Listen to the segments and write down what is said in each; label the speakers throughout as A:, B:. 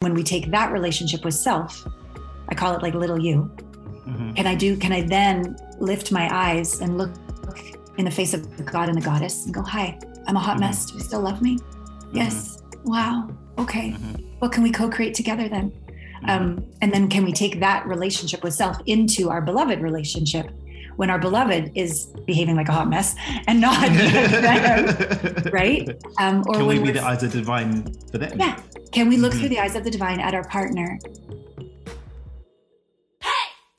A: when we take that relationship with self, I call it like little you. Mm-hmm. Can I do, can I then lift my eyes and look in the face of the God and the goddess and go, Hi, I'm a hot mm-hmm. mess. Do you still love me? Mm-hmm. Yes. Wow. Okay. Mm-hmm. What can we co create together then? Mm-hmm. Um, and then can we take that relationship with self into our beloved relationship when our beloved is behaving like a hot mess and not right?
B: Um, or can we be the eyes of the divine for them?
A: Yeah. Can we look mm-hmm. through the eyes of the divine at our partner?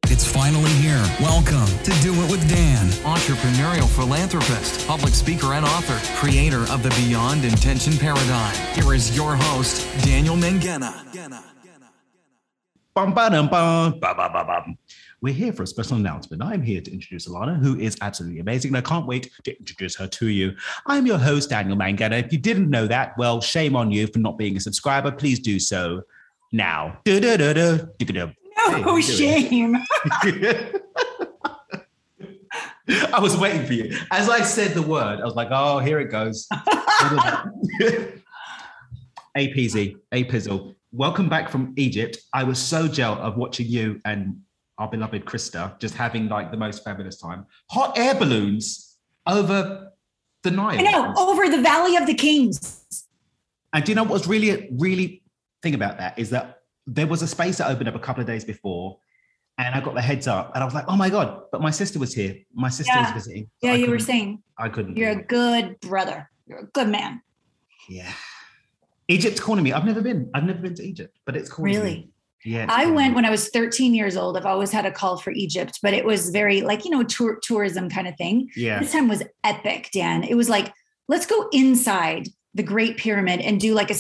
C: It's finally here. Welcome to Do It with Dan, entrepreneurial philanthropist, public speaker, and author, creator of the Beyond Intention Paradigm. Here is your host, Daniel Mangena.
B: Bum, ba, bum, ba, ba, ba, bum. We're here for a special announcement. I'm here to introduce Allana, who is absolutely amazing, and I can't wait to introduce her to you. I'm your host, Daniel Mangena. If you didn't know that, well, shame on you for not being a subscriber. Please do so now.
A: No shame.
B: I was waiting for you. As I said the word, I was like, oh, here it goes. APZ, Apizzle. Welcome back from Egypt. I was so jealous of watching you and our beloved Krista, just having like the most fabulous time. Hot air balloons over the Nile.
A: I know, over the Valley of the Kings.
B: And do you know what was really, really thing about that is that there was a space that opened up a couple of days before, and I got the heads up, and I was like, "Oh my god!" But my sister was here. My sister yeah. was visiting.
A: Yeah, you were saying
B: I couldn't.
A: You're a good brother. You're a good man.
B: Yeah. Egypt's calling me. I've never been. I've never been to Egypt, but it's calling
A: really?
B: me. Yeah.
A: I went when I was 13 years old. I've always had a call for Egypt, but it was very like, you know, tour, tourism kind of thing.
B: Yeah.
A: This time was epic, Dan. It was like, let's go inside the Great Pyramid and do like a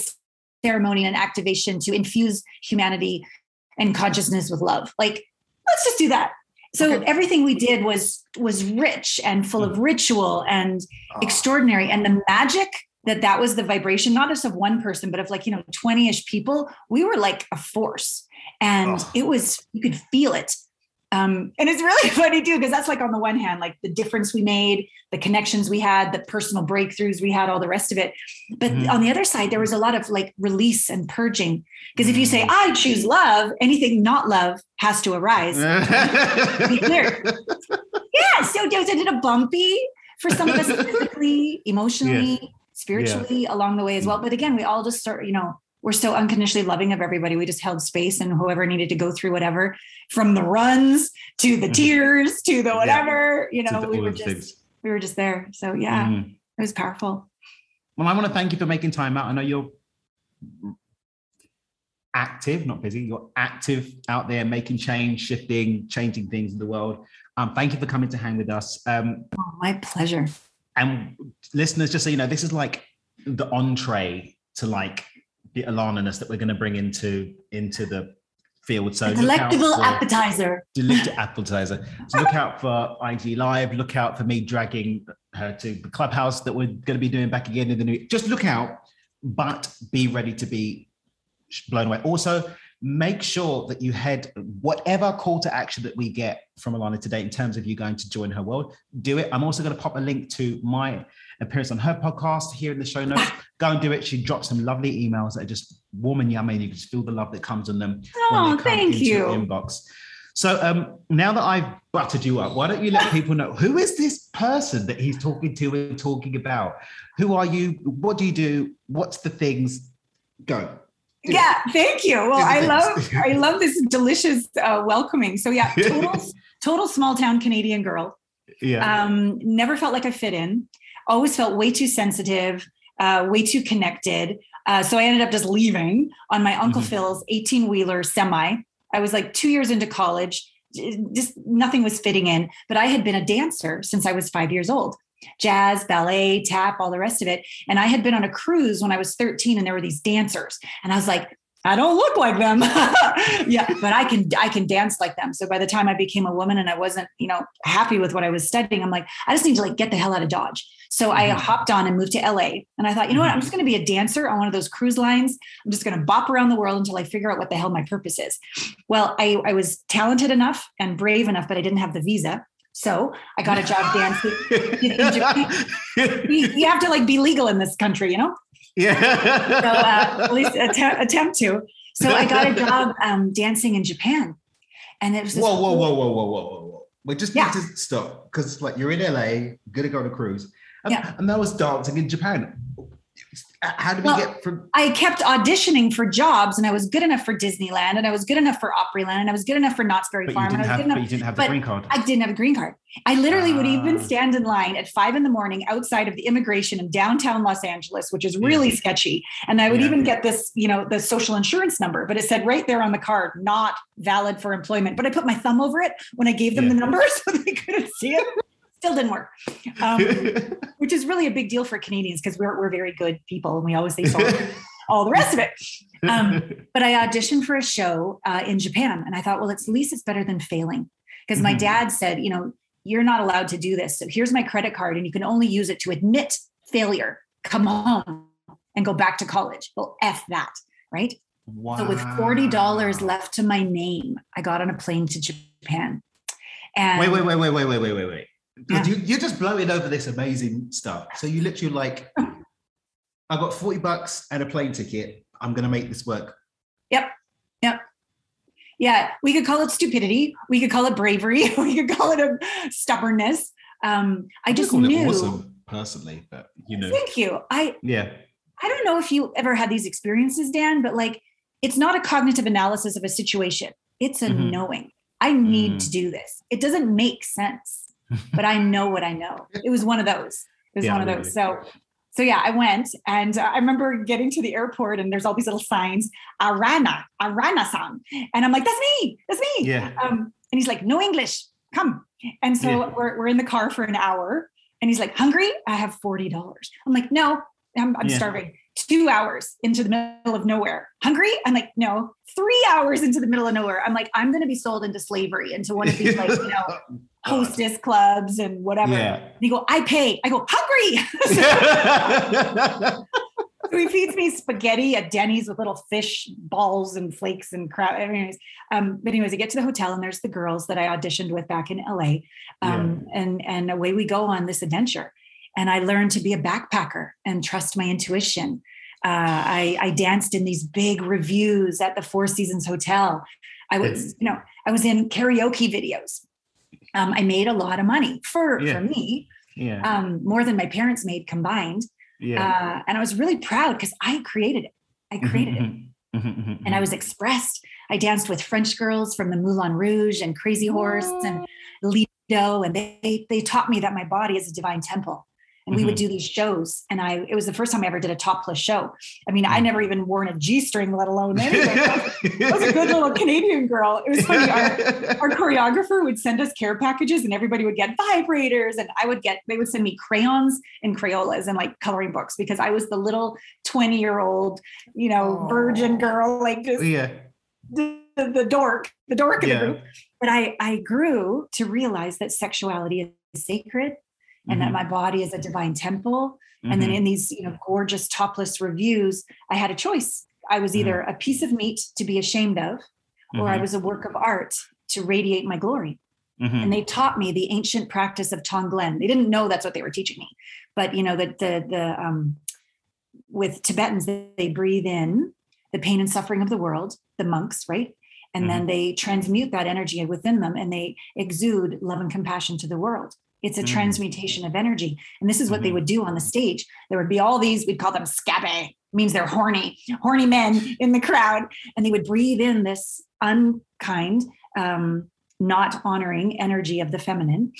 A: ceremony and activation to infuse humanity and consciousness with love. Like, let's just do that. So okay. everything we did was was rich and full of mm. ritual and oh. extraordinary. And the magic that that was the vibration, not just of one person, but of like, you know, 20-ish people, we were like a force and oh. it was you could feel it um, and it's really funny too because that's like on the one hand like the difference we made the connections we had the personal breakthroughs we had all the rest of it but mm-hmm. on the other side there was a lot of like release and purging because if you say mm. i choose love anything not love has to arise be clear yeah so it was a bumpy for some of us physically emotionally yeah. spiritually yeah. along the way as well mm. but again we all just start you know we're so unconditionally loving of everybody. We just held space and whoever needed to go through whatever from the runs to the mm-hmm. tears to the whatever, yeah. you know, we were just, things. we were just there. So yeah, mm-hmm. it was powerful.
B: Well, I want to thank you for making time out. I know you're active, not busy, you're active out there making change, shifting, changing things in the world. Um, thank you for coming to hang with us. Um,
A: oh, my pleasure.
B: And listeners, just so you know, this is like the entree to like the Allana-ness that we're going to bring into into the field. So
A: delectable appetizer.
B: Delectable appetizer. So look out for IG Live. Look out for me dragging her to the clubhouse that we're going to be doing back again in the new. Just look out, but be ready to be blown away. Also, make sure that you head whatever call to action that we get from Allana today in terms of you going to join her world. Do it. I'm also going to pop a link to my appearance on her podcast here in the show notes. Go and do it. She drops some lovely emails that are just warm and yummy, and you can just feel the love that comes on them.
A: Oh, thank you.
B: inbox. So um, now that I've buttered you up, why don't you let people know who is this person that he's talking to and talking about? Who are you? What do you do? What's the things? Go.
A: Do yeah, it. thank you. Well, I love I love this delicious uh, welcoming. So yeah, total total small town Canadian girl.
B: Yeah.
A: Um, never felt like I fit in always felt way too sensitive, uh, way too connected. Uh, so I ended up just leaving on my Uncle mm-hmm. Phil's 18 wheeler semi. I was like two years into college, just nothing was fitting in. But I had been a dancer since I was five years old jazz, ballet, tap, all the rest of it. And I had been on a cruise when I was 13 and there were these dancers. And I was like, I don't look like them. yeah, but I can I can dance like them. So by the time I became a woman and I wasn't, you know, happy with what I was studying, I'm like, I just need to like get the hell out of Dodge. So mm-hmm. I hopped on and moved to LA. And I thought, you know what? I'm mm-hmm. just going to be a dancer on one of those cruise lines. I'm just going to bop around the world until I figure out what the hell my purpose is. Well, I, I was talented enough and brave enough, but I didn't have the visa. So I got a job dancing in you have to like be legal in this country, you know?
B: Yeah.
A: so uh, at least attempt, attempt to. So I got a job um, dancing in Japan, and it was
B: Whoa, whoa, whoa, whoa, whoa, whoa, whoa, whoa. We just
A: Yeah.
B: need to stop because, like, you're in LA, gonna go on a cruise, and,
A: Yeah.
B: and that was dancing in Japan. How did we get from?
A: I kept auditioning for jobs, and I was good enough for Disneyland, and I was good enough for Opryland, and I was good enough for Knott's Berry
B: But
A: Farm, and
B: didn't
A: I was
B: have,
A: good
B: but you didn't have the
A: but
B: green card.
A: I didn't have a green card. I literally would even
B: Ah.
A: stand in line at five in the morning outside of the immigration in downtown Los Angeles, which is really sketchy. And I would
B: Yeah.
A: even get this, you know, the social insurance number, but it said right there on the card, not valid for employment. But I put my thumb over it when I gave them
B: Yeah.
A: the number so they couldn't see it. Still didn't work. Um, which is really a big deal for Canadians because we're, we're very good people and we always say sorry, all the rest of it. Um, but I auditioned for a show uh, in Japan and I thought, well, it's, at least it's better than failing. Because my
B: Mhm.
A: dad said, you know, you're not allowed to do this. So here's my credit card and you can only use it to admit failure. Come home and go back to college. Well, F that, right?
B: wow.
A: So with $40 left to my name, I got on a plane to Japan. And
B: Wait, wait, wait, wait, wait, wait, wait, wait, wait.
A: Yeah.
B: You, you're just blowing over this amazing stuff. So you literally like, I got 40 bucks and a plane ticket. I'm gonna make this work. Yep. Yep.
A: Yeah, we could call it stupidity. We could call it bravery. We could call it a stubbornness. Um, I just knew.
B: awesome personally, but you know,
A: Thank you. I
B: yeah.
A: I don't know if you ever had these experiences, Dan, but like it's not a cognitive analysis of a situation. It's a
B: Mhm.
A: knowing. I need
B: Mm.
A: to do this. It doesn't make sense, but I know what I know. It was one of those. It was
B: Yeah,
A: one of
B: really.
A: those. So so yeah, I went and I remember getting to the airport and there's all these little signs, Arana, Arana-san. And I'm like, that's me, that's me.
B: Yeah.
A: Um, and he's like, no English, come. And so
B: Yeah.
A: we're, we're in the car for an hour and he's like, hungry? I have $40. I'm like, no, I'm, I'm
B: Yeah.
A: starving. Two hours into the middle of nowhere. Hungry? I'm like, no. Three hours into the middle of nowhere. I'm like, I'm going to be sold into slavery, into one of these like, you know, hostess clubs and whatever.
B: Yeah.
A: And he go, I pay. I go, hungry. So he feeds me spaghetti at Denny's with little fish balls and flakes and crap. Anyways, um, but anyways, I get to the hotel and there's the girls that I auditioned with back in LA, um, and and away we go on this adventure. And I learned to be a backpacker and trust my intuition. Uh, I, I danced in these big revues at the Four Seasons Hotel. I was, you know, I was in karaoke videos. Um, I made a lot of money for
B: Yeah.
A: for me,
B: yeah.
A: um, more than my parents made combined.
B: yeah.
A: Uh, and I was really proud because I created it. I created it.
B: it.
A: And I was expressed. I danced with French girls from the Moulin Rouge and Crazy Horse and Lido. And they, they taught me that my body is a divine temple. And we would mm-hmm. do these shows. And I, it was the first time I ever did a topless show. I mean, I mm. never even worn a G string, let alone anything. I was a good little Canadian girl. It was funny. Our, our choreographer would send us care packages and everybody would get vibrators and I would get, they would send me crayons and Crayolas and like coloring books because I was the little 20 year old, you know, virgin girl, like just
B: yeah.
A: the, the dork, the dork in the group. But I, I grew to realize that sexuality is sacred and that
B: Mhm.
A: my body is a divine temple. And then
B: Mhm.
A: in these, you know, gorgeous topless revues, I had a choice. I was either a piece of meat to be ashamed of, or I
B: Mhm.
A: was a work of art to radiate my glory.
B: Mhm.
A: And they taught me the ancient practice of Tonglen. They didn't know that's what they were teaching me, but you know that the the um, with Tibetans they, they breathe in the pain and suffering of the world, the monks, right? And then they transmute that energy within them, and they exude love and compassion to the world. It's a
B: Mm.
A: transmutation of energy, and this is what they
B: Mhm.
A: would do on the stage. There would be all these. We'd call them sukebe, means they're horny, horny men in the crowd, and they would breathe in this unkind, um, not honoring energy of the feminine.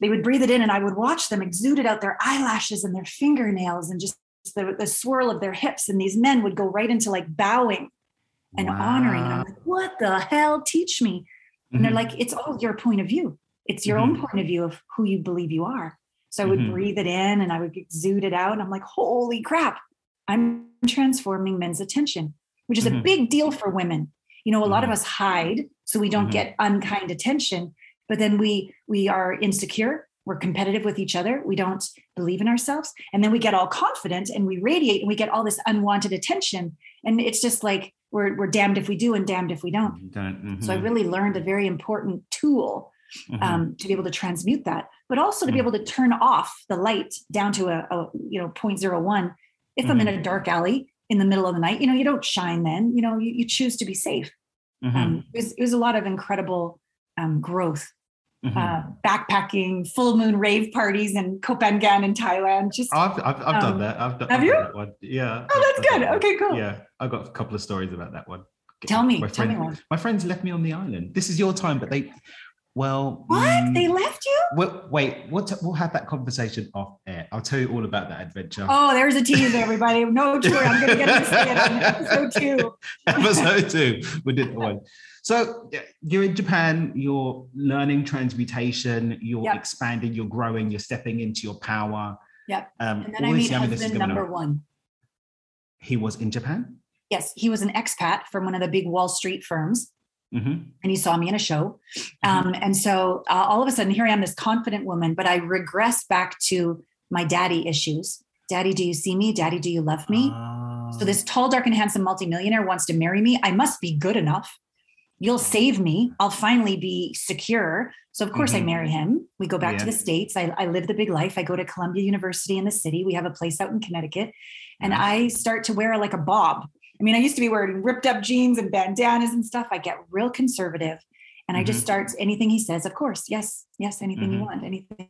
A: They would breathe it in, and I would watch them exude it out their eyelashes and their fingernails and just the, the swirl of their hips. And these men would go right into like bowing and honoring. And I'm like, what the hell? Teach me. And they're
B: Mhm.
A: like, it's all your point of view. It's your own point of view of who you believe you are. So I would
B: Mhm.
A: breathe it in and I would exude it out. And I'm like, holy crap, I'm transforming men's attention, which is a
B: Mhm.
A: big deal for women. You know, a lot of
B: Mhm.
A: us hide so we don't
B: Mhm.
A: get unkind attention, but then we we are insecure. We're competitive with each other. We don't believe in ourselves. And then we get all confident and we radiate and we get all this unwanted attention. And it's just like we're, we're damned if we do and damned if we don't.
B: Don't-
A: So I
B: mhm.
A: really learned a very important tool
B: Mhm.
A: um, to be able to transmute that, but also to be
B: Mhm.
A: able to turn off the light down to a, a you know 0.01. If I'm in a dark alley in the middle of the night. You know, you don't shine then. You know, you, you choose to be safe.
B: Mhm.
A: Um, it, was, it was a lot of incredible um, growth.
B: Mhm.
A: Uh, backpacking, full moon rave parties in Koh Phangan in Thailand. Just
D: I've I've, I've
A: Um,
D: done that. I've done,
A: have
D: I've
A: you?
D: done that one. Yeah.
A: Oh,
D: I've-
A: that's
D: I've
A: good.
D: that.
A: Okay, cool.
D: Yeah, I've got a couple of stories about that one.
A: Tell me,
D: My
A: tell me one.
B: My friends left me on the island. This is your time, but they, well,
A: What?
B: mm,
A: They left you?
B: Wait, wait, what? We'll have that conversation off air. I'll tell you all about that adventure.
A: Oh, there's a tease, everybody. No tour. I'm going to get to it on episode two.
B: episode two. We did that one. So you're in Japan. You're learning transmutation. You're
A: Yep.
B: expanding. You're growing. You're stepping into your power.
A: Yep.
B: Um,
A: And then I meet husband number
B: on.
A: one.
B: He was in Japan.
A: Yes, he was an expat from one of the big Wall Street firms.
B: Hmm
A: and he saw me in a show. Um, and so uh, all of a sudden, here I am, this confident woman, but I regress back to my daddy issues. Daddy, do you see me? Daddy, do you love me?
B: Ah.
A: So this tall, dark, and handsome multimillionaire wants to marry me. I must be good enough. You'll save me. I'll finally be secure. So of course I
B: Mhm.
A: marry him. We go back to the States. I, I live the big life. I go to Columbia University in the city. We have a place out in Connecticut. And. I start to wear like a bob. I mean, I used to be wearing ripped up jeans and bandanas and stuff. I get real conservative. And I just
B: Mhm.
A: start anything he says, of course, yes, yes, anything you
B: Mhm.
A: want, anything.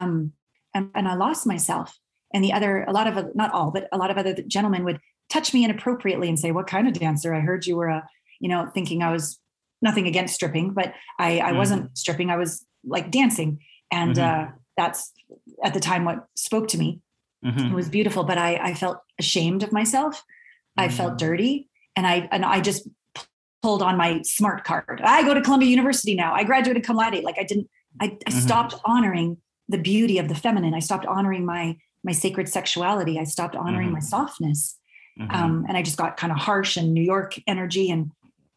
A: Um, and, and I lost myself. And the other, a lot of, not all, but a lot of other gentlemen would touch me inappropriately and say, What kind of dancer? I heard you were a, you know, thinking I was nothing against stripping, but I, I
B: Mhm.
A: wasn't stripping. I was like dancing. And
B: Mhm.
A: uh, that's at the time what spoke to me.
B: Mhm.
A: It was beautiful, but I, I felt ashamed of myself. I felt
B: Mm.
A: dirty. And I, and I just pulled on my smart card. I go to Columbia University now. I graduated cum laude. Like I didn't, I, I
B: Mhm.
A: stopped honoring the beauty of the feminine. I stopped honoring my, my sacred sexuality. I stopped honoring
B: Mhm.
A: my softness.
B: Mhm.
A: Um, and I just got kind of harsh and New York energy. And,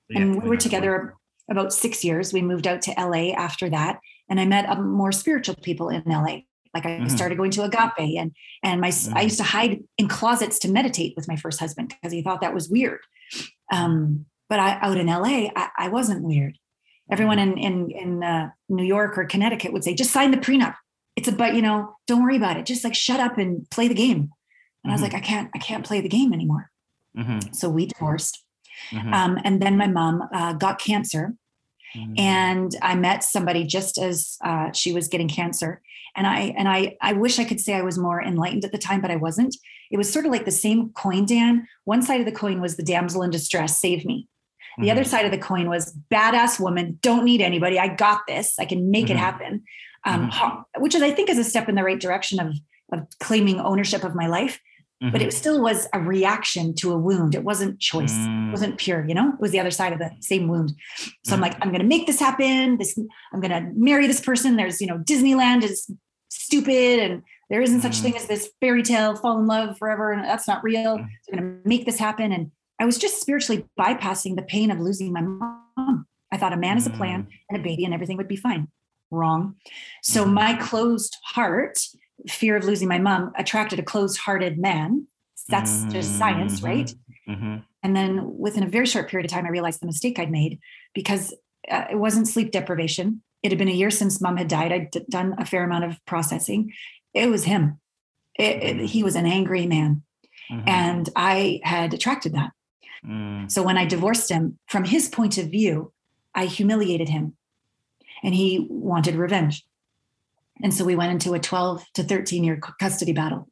B: Yeah,
A: and we were together about six years. We moved out to LA after that. And I met um, more spiritual people in LA. Like I
B: Mhm.
A: started going to Agape and, and my, I
B: Mhm.
A: used to hide in closets to meditate with my first husband because he thought that was weird. Um, but I, out in LA, I, I wasn't weird. Everyone in, in, in uh, New York or Connecticut would say, just sign the prenup. It's about, you know, don't worry about it. Just like shut up and play the game. And I was
B: Mhm.
A: like, I can't, I can't play the game anymore.
B: Mhm.
A: So we divorced.
B: Mhm.
A: Um, and then my mom uh, got cancer,
B: Mhm.
A: and I met somebody just as uh, she was getting cancer. And I and I I wish I could say I was more enlightened at the time, but I wasn't. It was sort of like the same coin, Dan. One side of the coin was the damsel in distress, save me. The other
B: Mhm.
A: side of the coin was badass woman, don't need anybody. I got this. I can make it
B: Mhm.
A: happen. Um,
B: Mhm.
A: which is, I think, is a step in the right direction of of claiming ownership of my life. But
B: Mhm.
A: it still was a reaction to a wound. It wasn't choice
B: Mm.
A: wasn't pure, you know, it was the other side of the same wound. So I'm
B: Mhm.
A: like, I'm going to make this happen. This, I'm going to marry this person. There's, you know, Disneyland is stupid and there isn't such
B: Mhm.
A: thing as this fairy tale, fall in love forever. And that's not real.
B: Mhm.
A: So I'm going to make this happen. And I was just spiritually bypassing the pain of losing my mom. I thought a man is a plan and a baby and everything would be fine. Wrong. So
B: Mhm.
A: my closed heart, fear of losing my mom, attracted a closed hearted man. That's just science,
B: Mhm.
A: right?
B: Mhm.
A: And then within a very short period of time, I realized the mistake I'd made because uh, it wasn't sleep deprivation. It had been a year since mom had died. i had done a fair amount of processing. It was him. It- it- he was an angry man.
B: Mhm.
A: And I had attracted that.
B: Mm.
A: So when I divorced him, from his point of view, I humiliated him and he wanted revenge. And so we went into a 12 to 13 year custody battle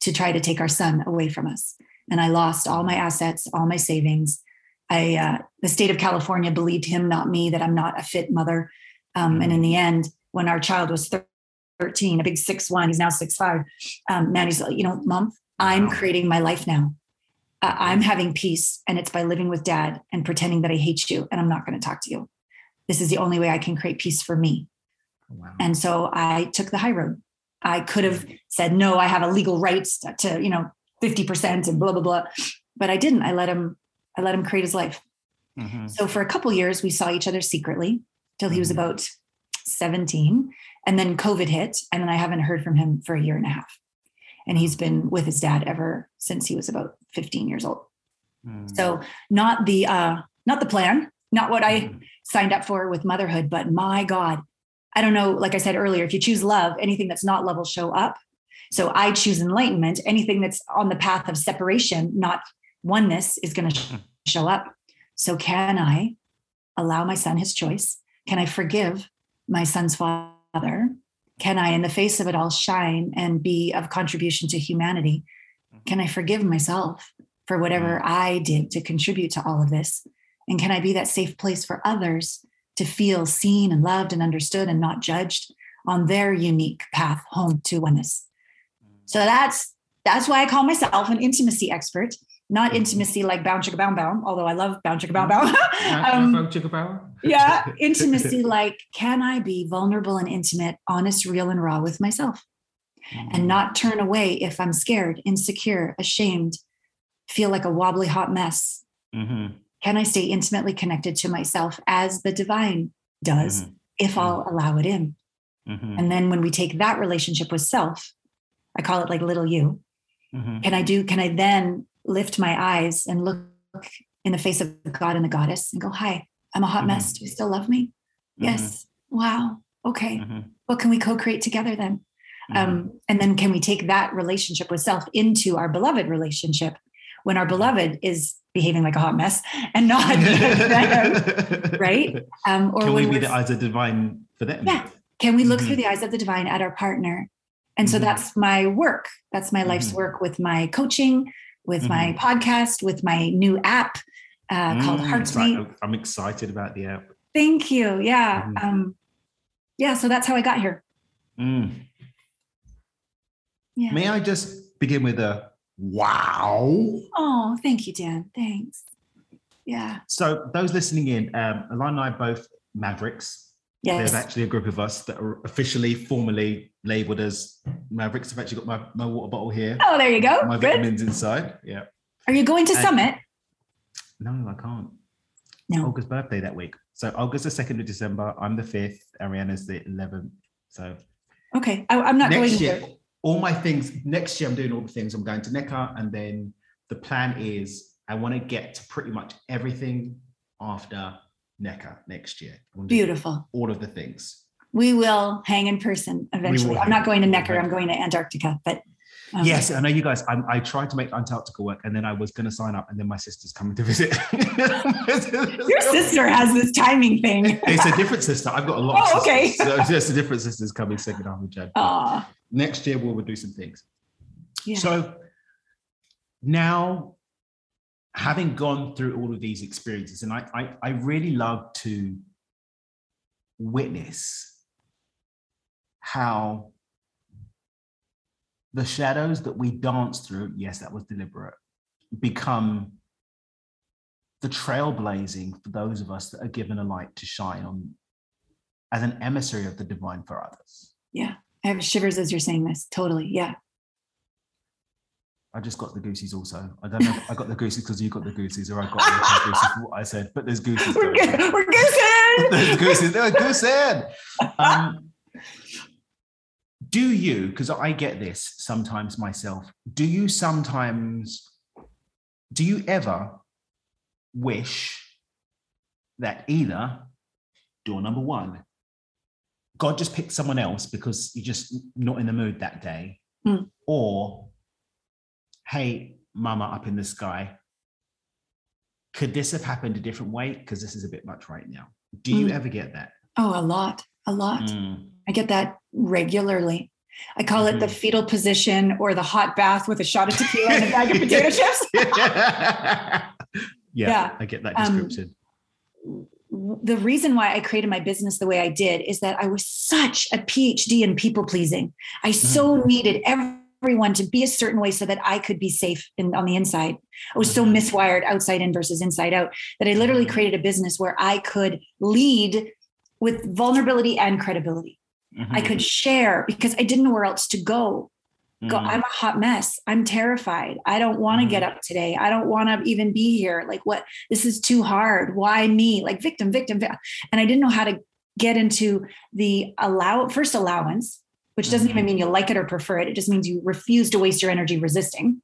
A: to try to take our son away from us. And I lost all my assets, all my savings. I, uh, the state of California believed him, not me, that I'm not a fit mother. Um, and in the end, when our child was 13, a big six one, he's now six five. Um, Maddie's like, you know, mom, I'm creating my life now. Uh, I'm having peace, and it's by living with dad and pretending that I hate you and I'm not going to talk to you. This is the only way I can create peace for me.
B: Wow.
A: And so I took the high road. I could have said, no, I have a legal right to, you know, 50% and blah, blah, blah. But I didn't. I let him, I let him create his life.
B: Mhm.
A: So for a couple years, we saw each other secretly till he was
B: Mhm.
A: about 17. And then COVID hit. And then I haven't heard from him for a year and a half. And he's been with his dad ever since he was about 15 years old.
B: Mm.
A: So not the uh not the plan, not what I
B: Mhm.
A: signed up for with motherhood, but my God, I don't know, like I said earlier, if you choose love, anything that's not love will show up. So I choose enlightenment. Anything that's on the path of separation, not oneness, is going to show up. So can I allow my son his choice? Can I forgive my son's father? Can I, in the face of it all, shine and be of contribution to humanity? Can I forgive myself for whatever mm. I did to contribute to all of this? And can I be that safe place for others to feel seen and loved and understood and not judged on their unique path home to oneness? So that's that's why I call myself an intimacy expert, not intimacy like bound chicka bound bound, although I love bound chicka bound bound. um, yeah, intimacy like can I be vulnerable and intimate, honest, real, and raw with myself? And not turn away if I'm scared, insecure, ashamed, feel like a wobbly hot mess.
B: Mm-hmm.
A: Can I stay intimately connected to myself as the divine does if I'll allow it in?
B: Mm-hmm.
A: And then when we take that relationship with self, I call it like little you.
B: Mm-hmm.
A: Can I do, can I then lift my eyes and look in the face of God and the goddess and go, Hi, I'm a hot mess. Do you still love me? Yes. Wow. Okay.
B: Mm-hmm.
A: What can we co-create together then? Um, and then can we take that relationship with self into our beloved relationship when our beloved is behaving like a hot mess and not right? Um, or
B: Can we be the eyes of the divine for them?
A: Yeah. Can we look
B: Mhm.
A: through the eyes of the divine at our partner? And so
B: Mhm.
A: that's my work. That's my life's
B: Mhm.
A: work with my coaching, with my podcast, with my new app uh, called
B: Mm,
A: Heartmates.
B: right. I'm excited about the app.
A: Thank you. Yeah.
B: Mhm.
A: Um, yeah. So that's how I got here.
B: Mm.
A: Yeah.
B: May I just begin with a wow?
A: Oh, thank you, Dan. Thanks. Yeah.
B: So, those listening in, um, Allana and I are both Mavericks.
A: Yes.
B: There's actually a group of us that are officially, formally labeled as Mavericks. I've actually got my, my water bottle here,
A: Oh, there you go.
B: my
A: Good.
B: vitamins inside. Yeah.
A: Are you going to
B: And-
A: Summit?
B: No, I can't.
A: No.
B: Olga's birthday that week. So, Olga's the 2nd of December. I'm the 5th. Ariana's the 11th. So,
A: Okay. I, I'm not
B: next
A: going
B: year,
A: to.
B: All my things, next year, I'm doing all the things. I'm going to Necker. And then the plan is I want to get to pretty much everything after Necker next year. I wanna do
A: Beautiful.
B: All of the things.
A: We will hang in person eventually. I'm not going to Necker. I'm going to Antarctica. But um,
B: yes, I know you guys. I, I tried to make Antarctica work, and then I was going to sign up, and then my sister's coming to visit.
A: Your sister has this timing thing.
B: It's a different sister. I've got a lot.
A: Oh,
B: of
A: okay.
B: So it's just a different sisters coming second half of Jan.
A: Aw,
B: Next year we'll do some things.
A: yeah.
B: So now, having gone through all of these experiences, and I, I, I really love to witness how the shadows that we dance through, yes, that was deliberate, become the trailblazing for those of us that are given a light to shine on as an emissary of the divine for others.
A: yeah. I have shivers as you're saying this. Totally. Yeah.
B: I just got the goosies also. I don't know if I got the goosies because you got the goosies or I got the goosies for what I said, but there's goosies.
A: We're good. We're goosing.
B: there's goosies. There's goosing. Um, do you, because I get this sometimes myself, do you sometimes, do you ever wish that either door number one, God just picked someone else because you're just not in the mood that day,
A: Mm.
B: or hey, mama up in the sky, could this have happened a different way? Because this is a bit much right now. Do you
A: Mm.
B: ever get that?
A: Oh, a lot. A lot.
B: Mm.
A: I get that regularly. I call it the
B: Mhm.
A: fetal position or the hot bath with a shot of tequila and a bag of potato chips.
B: yeah,
A: Yeah.
B: I get that
A: Um, the reason why I created my business the way I did is that I was such a PhD in people pleasing. I so needed everyone to be a certain way so that I could be safe in, on the inside. I was so
B: Mhm.
A: miswired outside in versus inside out that I literally
B: Mhm.
A: created a business where I could lead with vulnerability and credibility. I
B: Mhm.
A: could share because I didn't know where else to go. go
B: Mm.
A: i'm a hot mess i'm terrified i don't want to
B: Mhm.
A: get up today i don't want to even be here like what this is too hard why me like victim victim vic- and i didn't know how to get into the allow first allowance which doesn't even
B: Mhm.
A: mean you like it or prefer it it just means you refuse to waste your energy resisting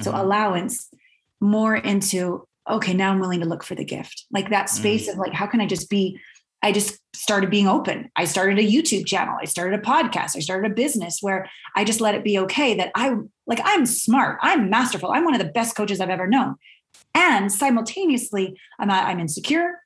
A: so
B: Mhm.
A: allowance more into okay now i'm willing to look for the gift like that space of like how can i just be I just started being open. I started a YouTube channel. I started a podcast. I started a business where I just let it be okay that I like I'm smart. I'm masterful. I'm one of the best coaches I've ever known. And simultaneously, I'm not, I'm insecure.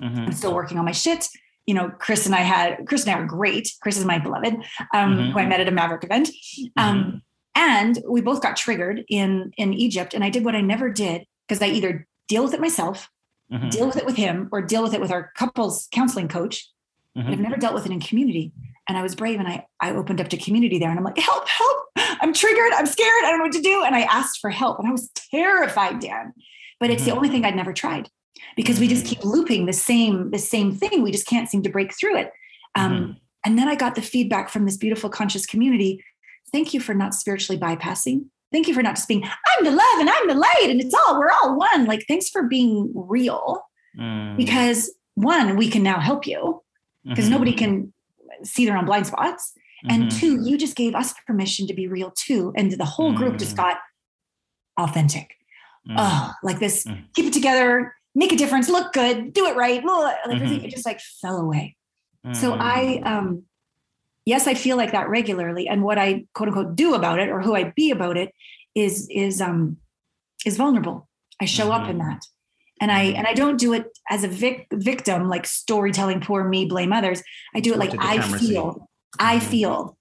B: Mhm.
A: I'm still working on my shit. You know, Chris and I had Chris and I are great. Chris is my beloved, um,
B: Mhm.
A: who I met at a Maverick event. Um, and we both got triggered in in Egypt. And I did what I never did because I either deal with it myself,
B: Mhm.
A: deal with it with him, or deal with it with our couples counseling coach.
B: Mhm.
A: I've never dealt with it in community. And I was brave and I I opened up to community there and I'm like, help, help. I'm triggered. I'm scared. I don't know what to do. And I asked for help. And I was terrified, Dan. But it's the
B: Mhm.
A: only thing I'd never tried because we just
B: Mhm.
A: keep looping the same, the same thing. We just can't seem to break through it. Um,
B: Mhm.
A: And then I got the feedback from this beautiful conscious community. Thank you for not spiritually bypassing. Thank you for not just being, I'm the love and I'm the light and it's all, we're all one. Like, thanks for being real
B: Mm.
A: because one, we can now help you because
B: Mhm.
A: nobody can see their own blind spots. And
B: Mhm.
A: two, you just gave us permission to be real too. And the whole group just
B: Mm.
A: got authentic. Oh, like this,
B: Mm.
A: keep it together, make a difference, look good, do it right. Like
B: Mhm.
A: it just like fell away. So. I, um, yes, I feel like that regularly. And what I quote unquote do about it or who I be about it is, is, um, is vulnerable. I show up in
B: Mhm.
A: that. And I,
B: Mhm.
A: and I don't do it as a vic- victim, like storytelling, poor me, blame others. I do it like I feel, I
B: Mhm.
A: feel.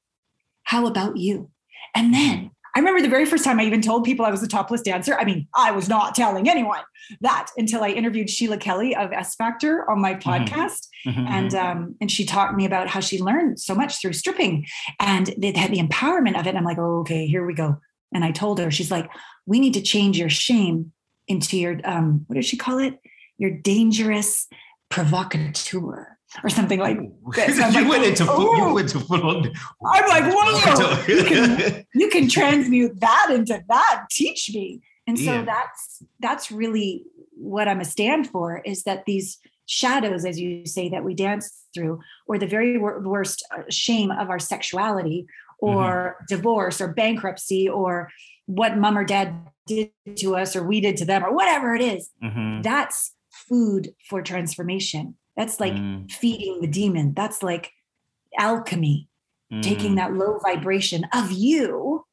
A: How about you? And then I remember the very first time I even told people I was a topless dancer. I mean, I was not telling anyone that until I interviewed Sheila Kelley of S Factor on my podcast
B: Mhm.
A: and um, and she taught me about how she learned so much through stripping and it had the empowerment of it. And I'm like, oh, okay, here we go. And I told her, she's like, we need to change your shame into your um, what did she call it? Your dangerous provocateur or something like. that.
B: You
A: like,
B: went into full, you
A: "Oh."
B: went to full on.
A: I'm like, whoa, you can, you can transmute that into that. Teach me. And so
B: Yeah.
A: that's that's really what I'm a stand for is that these shadows, as you say, that we dance through, or the very wor- worst uh, shame of our sexuality, or divorce, or bankruptcy, or what mom or dad did to us, or we did to them, or whatever it is.
B: Mhm.
A: That's food for transformation. That's like
B: Mm.
A: feeding the demon. That's like alchemy taking
B: Mm.
A: that low vibration of you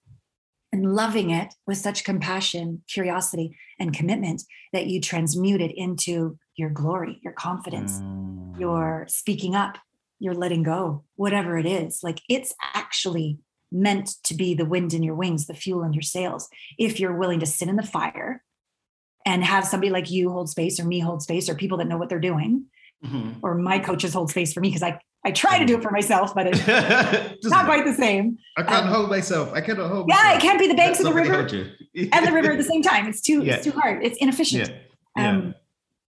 A: and loving it with such compassion, curiosity, and commitment that you transmute it into your glory, your confidence,
B: Mm.
A: your speaking up, your letting go, whatever it is. Like it's actually meant to be the wind in your wings, the fuel in your sails. If you're willing to sit in the fire and have somebody like you hold space or me hold space or people that know what they're doing
B: Mhm.
A: or my coaches hold space for me because I, I try to do it for myself, but it's
B: Doesn't
A: quite the same.
B: I can't
A: um,
B: hold myself. I cannot hold.
A: Yeah,
B: myself.
A: it can't be the banks of the river and the river at the same time. It's too
B: Yeah.
A: it's too hard. It's inefficient.
B: Yeah. Yeah.
A: Um,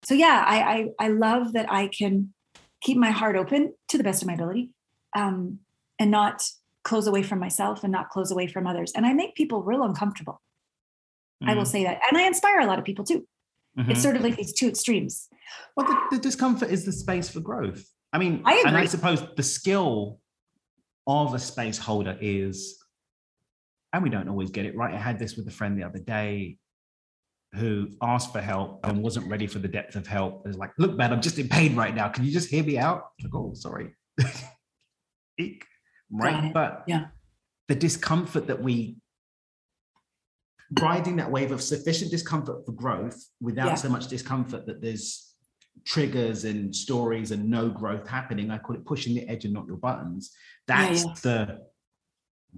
A: so yeah, I, I I love that I can keep my heart open to the best of my ability, um, and not close away from myself and not close away from others. And I make people real uncomfortable. I will
B: Mm.
A: say that, and I inspire a lot of people too. It's
B: Mhm.
A: sort of like these two extremes.
B: Well, the, the discomfort is the space for growth. I mean,
A: I
B: and I suppose the skill of a space holder is, and we don't always get it right. I had this with a friend the other day who asked for help and wasn't ready for the depth of help. It was like, look, man, I'm just in pain right now. Can you just hear me out? Like, oh, sorry. Eek.
A: Got
B: right. But
A: Yeah.
B: the discomfort that we riding that wave of sufficient discomfort for growth without
A: Yeah.
B: so much discomfort that there's triggers and stories and no growth happening. I call it pushing the edge and not your buttons. That's
A: yeah.
B: the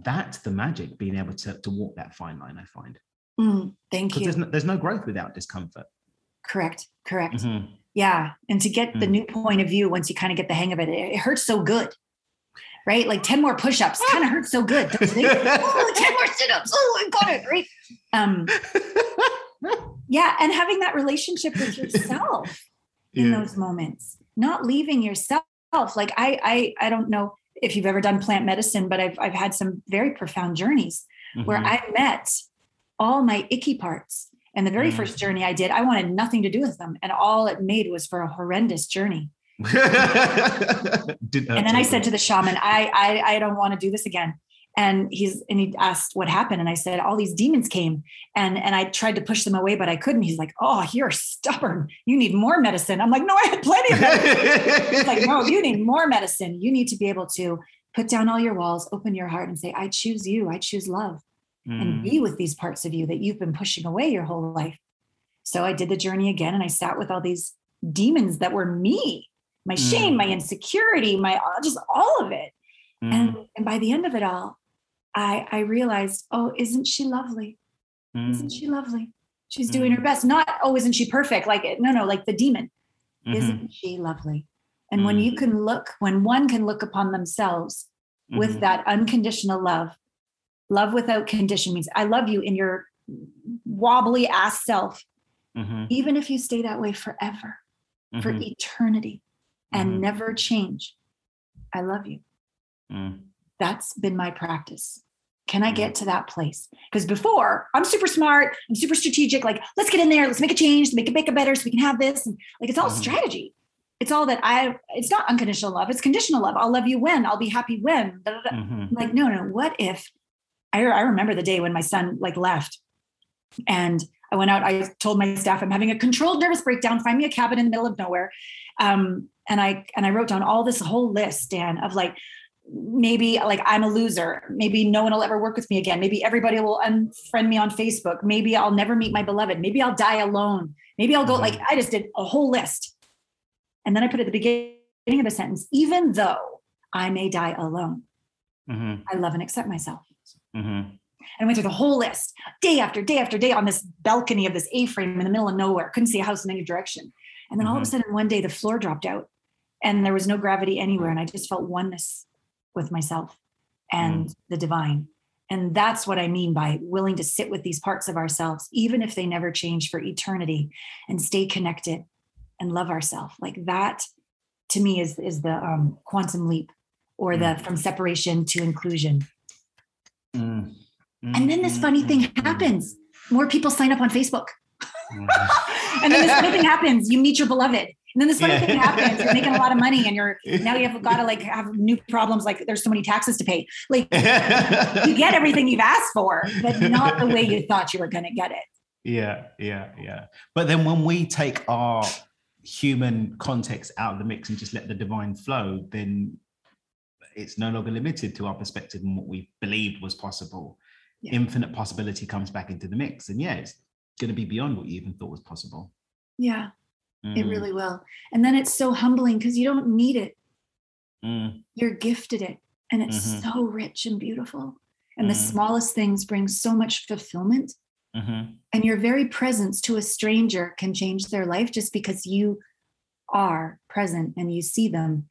B: that's the magic, being able to, to walk that fine line, I find.
A: Mm, thank you.
B: there's no, there's no growth without discomfort.
A: correct. Correct.
B: Mhm.
A: Yeah. And to get the
B: Mm.
A: new point of view, once you kind of get the hang of it, it, it hurts so good. Right? Like 10 more push-ups kind of hurts so good. Don't you think? oh, 10 more sit-ups. Oh, I got it. Right. Um, yeah. And having that relationship with yourself in
B: Yeah.
A: those moments, not leaving yourself. Like I, I, I don't know if you've ever done plant medicine, but I've, I've had some very profound journeys where
B: Mhm.
A: I met all my icky parts. And the very
B: Mm.
A: first journey I did, I wanted nothing to do with them. And all it made was for a horrendous journey. And then I said to the shaman, I, I, I don't want to do this again. And he's and he asked what happened. And i said all these demons came. And and i tried to push them away but i couldn't. He's like oh you're stubborn. You need more medicine. I'm like no i had plenty of medicine. He's like no you need more medicine. You need to be able to put down all your walls open your heart and say i choose you. I choose love and
B: Mm.
A: be with these parts of you that you've been pushing away your whole life. So i did the journey again and i sat with all these demons that were me my shame
B: Mm.
A: my insecurity my just all of it.
B: Mm.
A: and, and by the end of it all, I, I realized, oh, isn't she lovely?
B: Mm.
A: Isn't she lovely? She's doing her best. Not, oh, isn't she perfect? Like, no, no, like the demon.
B: Mhm.
A: Isn't she lovely? And when
B: Mm.
A: you can look, when one can look upon themselves with
B: Mhm.
A: that unconditional love, love without condition means I love you in your wobbly ass self,
B: Mhm.
A: even if you stay that way forever, for
B: Mhm.
A: eternity and
B: Mhm.
A: never change. I love you.
B: Mm.
A: That's been my practice. Can
B: Mm-hmm.
A: I get to that place? Because before I'm super smart, I'm super strategic, like, let's get in there, let's make a change, make it make it better so we can have this. And like it's all
B: Mhm.
A: strategy. It's all that I it's not unconditional love, it's conditional love. I'll love you when, I'll be happy when.
B: Mhm.
A: Like, no, no, what if I, I remember the day when my son like left and I went out, I told my staff I'm having a controlled nervous breakdown, find me a cabin in the middle of nowhere. Um, and I and I wrote down all this whole list, Dan, of like maybe like I'm a loser. Maybe no one will ever work with me again. Maybe everybody will unfriend me on Facebook. Maybe I'll never meet my beloved. Maybe I'll die alone. Maybe I'll go
B: Mhm.
A: like I just did a whole list. And then I put at the beginning of the sentence, even though I may die alone,
B: Mhm.
A: I love and accept myself.
B: Mhm.
A: And I went through the whole list day after day after day on this balcony of this A frame in the middle of nowhere. Couldn't see a house in any direction. And then all of a
B: Mhm.
A: sudden, one day, the floor dropped out and there was no gravity anywhere. And I just felt oneness with myself and the divine. And that's what I mean by willing to sit with these parts of ourselves, even if they never change for eternity, and stay connected and love ourselves. Like that to me is, is the um, quantum leap or the from separation to inclusion.
B: Mm.
A: And then this funny thing happens. More people sign up on Facebook.
B: Mm.
A: And then this funny thing happens. You meet your beloved. And then this funny
B: Yeah.
A: thing happens. You're making a lot of money and you're now you have got to like have new problems. Like there's so many taxes to pay. Like you get everything you've asked for, but not the way you thought you were going to get it.
B: Yeah, yeah, yeah. But then when we take our human context out of the mix and just let the divine flow, then it's no longer limited to our perspective and what we believed was possible.
A: Yeah.
B: Infinite possibility comes back into the mix. And yeah, it's going to be beyond what you even thought was possible.
A: Yeah, it
B: Mm,
A: really will. And then it's so humbling because you don't need it.
B: mm,
A: You're gifted it. And it's
B: Mhm.
A: so rich and beautiful. And the
B: Mhm.
A: smallest things bring so much fulfillment.
B: mhm,
A: and your very presence to a stranger can change their life just because you are present and you see them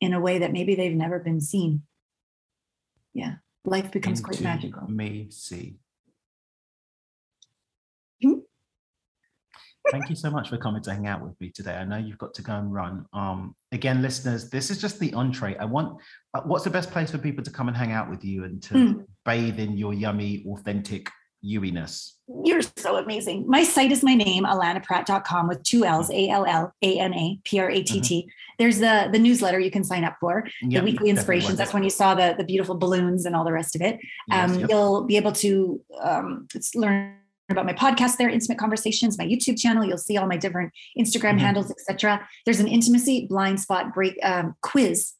A: in a way that maybe they've never been seen. Yeah, life becomes quite magical.
B: Me see. Thank you so much for coming to hang out with me today. I know you've got to go and run. Um, again, listeners, this is just the entree. I want. Uh, what's the best place for people to come and hang out with you and to
A: Hmm.
B: bathe in your yummy, authentic yewiness?
A: You're so amazing. My site is my name, allanapratt.com with two L's, A L L A N A P R A T T. There's the, the newsletter you can sign up for,
B: Mm-hmm. Yep,
A: the weekly inspirations. That's when you saw the, the beautiful balloons and all the rest of it.
B: Yes,
A: Um,
B: yep.
A: You'll be able to um, learn about my podcast there, Intimate Conversations, my YouTube channel. You'll see all my different Instagram
B: Mhm.
A: handles, etc. There's an intimacy blind spot break um, quiz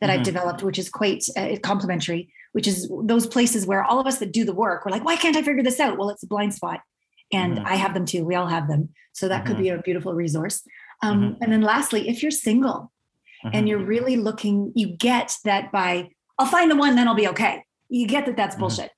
A: that I've
B: Mhm.
A: developed, which is quite uh, complimentary. Which is those places where all of us that do the work, we're like, why can't I figure this out? Well, it's a blind spot, and
B: Mhm.
A: I have them too. We all have them, so that could be a beautiful resource. Um,
B: Mhm.
A: And then lastly, if you're single and
B: Mhm.
A: you're really looking, you get that by I'll find the one, then I'll be okay. You get that that's bullshit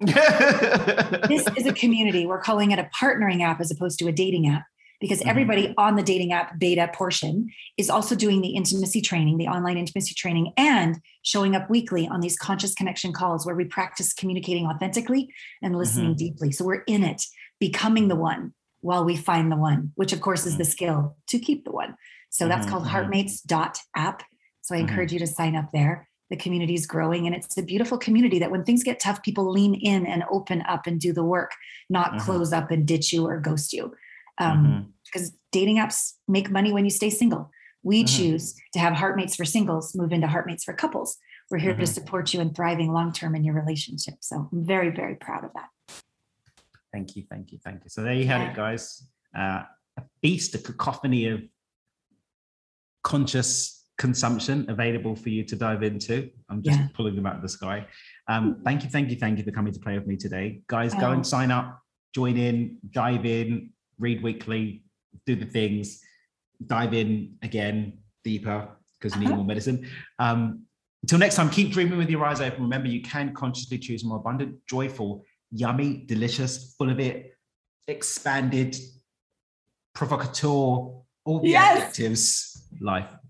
A: this is a community. We're calling it a partnering app as opposed to a dating app because
B: Mhm.
A: everybody on the dating app beta portion is also doing the intimacy training, the online intimacy training, and showing up weekly on these conscious connection calls where we practice communicating authentically and listening deeply. So we're in it, becoming the one while we find the one, which of course is the skill to keep the one. So that's
B: Mhm,
A: called
B: mhm.
A: heartmates.app. So I encourage you to sign up there the community is growing and it's a beautiful community that when things get tough people lean in and open up and do the work not
B: Mhm.
A: close up and ditch you or ghost you um,
B: Mhm.
A: because dating apps make money when you stay single we
B: Mhm.
A: choose to have heartmates for singles move into heartmates for couples We're here to
B: Mhm.
A: support you in thriving long term in your relationship. So I'm very, very proud of that.
B: Thank you, thank you, thank you. So there you have
A: Yeah.
B: it, guys. Uh, a feast, a cacophony of conscious consumption available for you to dive into. I'm just
A: Yeah.
B: pulling them out of the sky. Um, thank you, thank you, thank you for coming to play with me today. Guys, go and sign up, join in, dive in, read weekly, do the things, dive in again, deeper, because you need
A: Uh-huh.
B: more medicine. Um, until next time, keep dreaming with your eyes open. Remember, you can consciously choose more abundant, joyful, yummy, delicious, full of it, expanded, provocateur, all the
A: Yes.
B: adjectives, life.